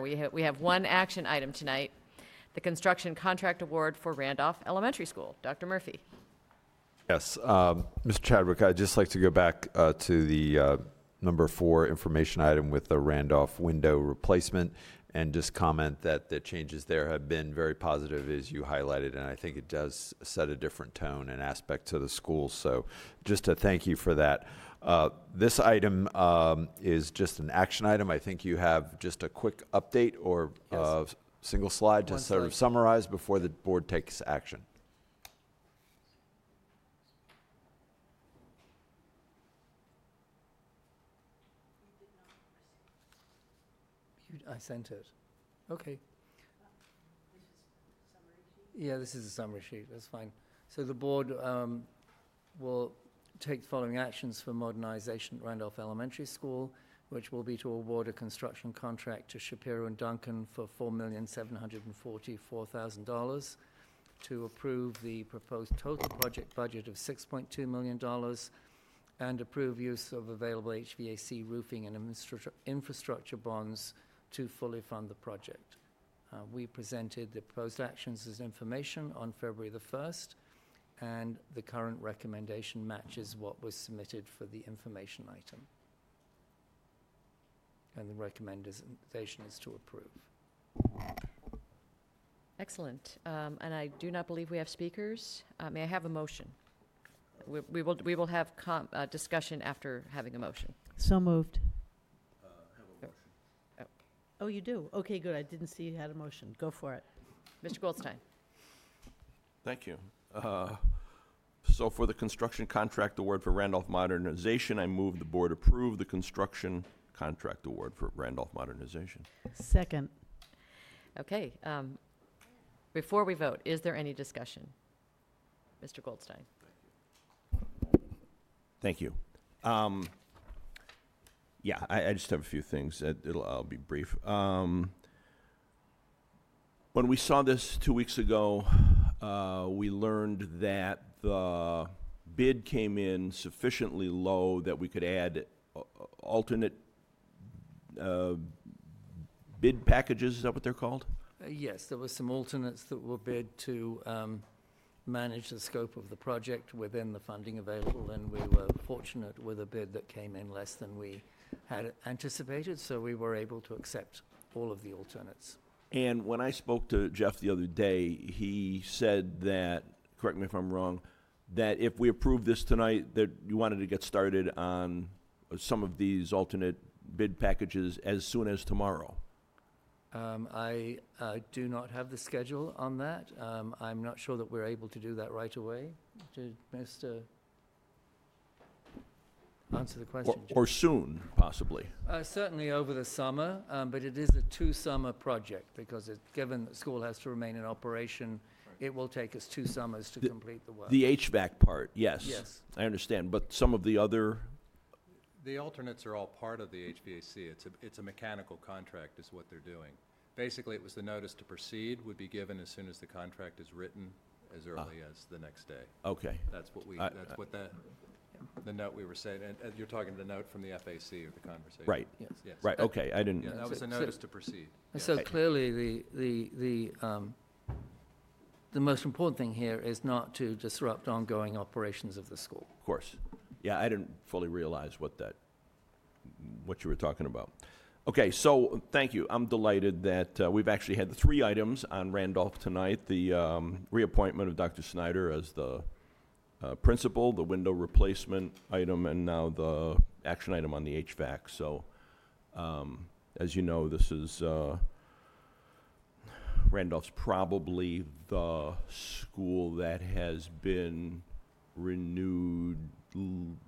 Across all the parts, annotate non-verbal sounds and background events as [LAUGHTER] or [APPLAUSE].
We have, we have one action item tonight, the construction contract award for Randolph Elementary School. Dr. Murphy. Yes, um, Mr. Chadwick, I'd just like to go back uh, to the uh, number four information item with the Randolph window replacement and just comment that the changes there have been very positive, as you highlighted, and I think it does set a different tone and aspect to the schools. So just to thank you for that. Uh, This item um, is just an action item. I think you have just a quick update or uh, single slide to One sort of slide. summarize before the board takes action. I sent it. Okay. Yeah, this is a summary sheet, that's fine. So the board um, will take the following actions for modernization at Randolph Elementary School, which will be to award a construction contract to Shapiro and Duncan for $4,744,000, to approve the proposed total project budget of $6.2 million, and approve use of available HVAC roofing and infrastru- infrastructure bonds to fully fund the project. Uh, We presented the proposed actions as information on February the 1st, and the current recommendation matches what was submitted for the information item. And the recommendation is to approve. Excellent. Um, And I do not believe we have speakers. Uh, May I have a motion? We we will, we will have com- uh, discussion after having a motion. So moved. Oh, you do? Okay, good. I didn't see you had a motion. Go for it. Mr. Goldstein. Thank you. Uh, So for the construction contract award for Randolph Modernization, I move the board approve the construction contract award for Randolph Modernization. Second. Okay. um, Before we vote, is there any discussion? Mr. Goldstein. Thank you. Um, Yeah, I, I just have a few things. It- It'll, I'll be brief. Um, When we saw this two weeks ago, uh, we learned that the bid came in sufficiently low that we could add uh, alternate uh, bid packages, is that what they're called? Uh, Yes, there were some alternates that were bid to um, manage the scope of the project within the funding available, and we were fortunate with a bid that came in less than we had anticipated, so we were able to accept all of the alternates. And when I spoke to Jeff the other day, he said that, correct me if I'm wrong, that if we approve this tonight, that you wanted to get started on some of these alternate bid packages as soon as tomorrow. Um, I uh, do not have the schedule on that. Um, I'm not sure that we're able to do that right away. Did Mr. answer the Or, question? Jim? or soon, possibly. Uh, Certainly over the summer, um, but it is a two-summer project because it, given that school has to remain in operation, it will take us two summers to The- complete the work. The HVAC part, yes. Yes. I understand, but some of the other, The alternates are all part of the HVAC. It's a, it's a mechanical contract is what they're doing. Basically, it was the notice to proceed would be given as soon as the contract is written, as early as the next day. okay. That's what we, I- that's what the, the note we were saying, and and you're talking the note from the FAC or the conversation? Right, Yes. Yes. right, okay, I didn't, Yeah, that was a So- notice to proceed. And So clearly, the, the, the, um, the most important thing here is not to disrupt ongoing operations of the school. Of course. Yeah, I didn't fully realize what that, what you were talking about. Okay, so, thank you. I'm delighted that uh, we've actually had the three items on Randolph tonight. The um, reappointment of Dr. Snyder as the uh, principal, the window replacement item, and now the action item on the HVAC. So, um, as you know, this is, uh, Randolph's probably the school that has been renewed, um,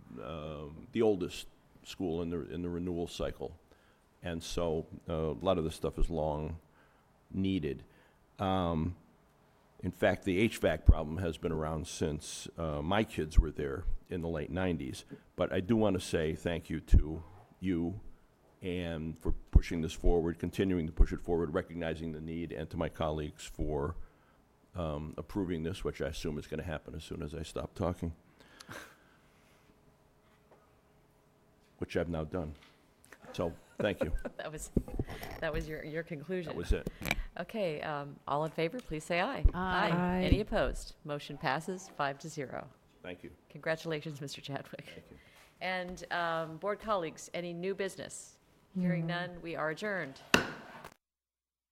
the oldest school in the, in the renewal cycle. And so, uh, a lot of this stuff is long needed. Um, in fact, the HVAC problem has been around since, uh, my kids were there in the late nineties. But I do want to say thank you to you and for pushing this forward, continuing to push it forward, recognizing the need, and to my colleagues for, um, approving this, which I assume is going to happen as soon as I stop talking. Which I've now done. So, Thank you. [LAUGHS] That was, that was your, your conclusion. That was it. Okay, um, all in favor, please say aye. Aye. Any opposed? Motion passes five to zero. Thank you. Congratulations, Mr. Chadwick. Thank you. And um, board colleagues, any new business? Hearing none, we are adjourned.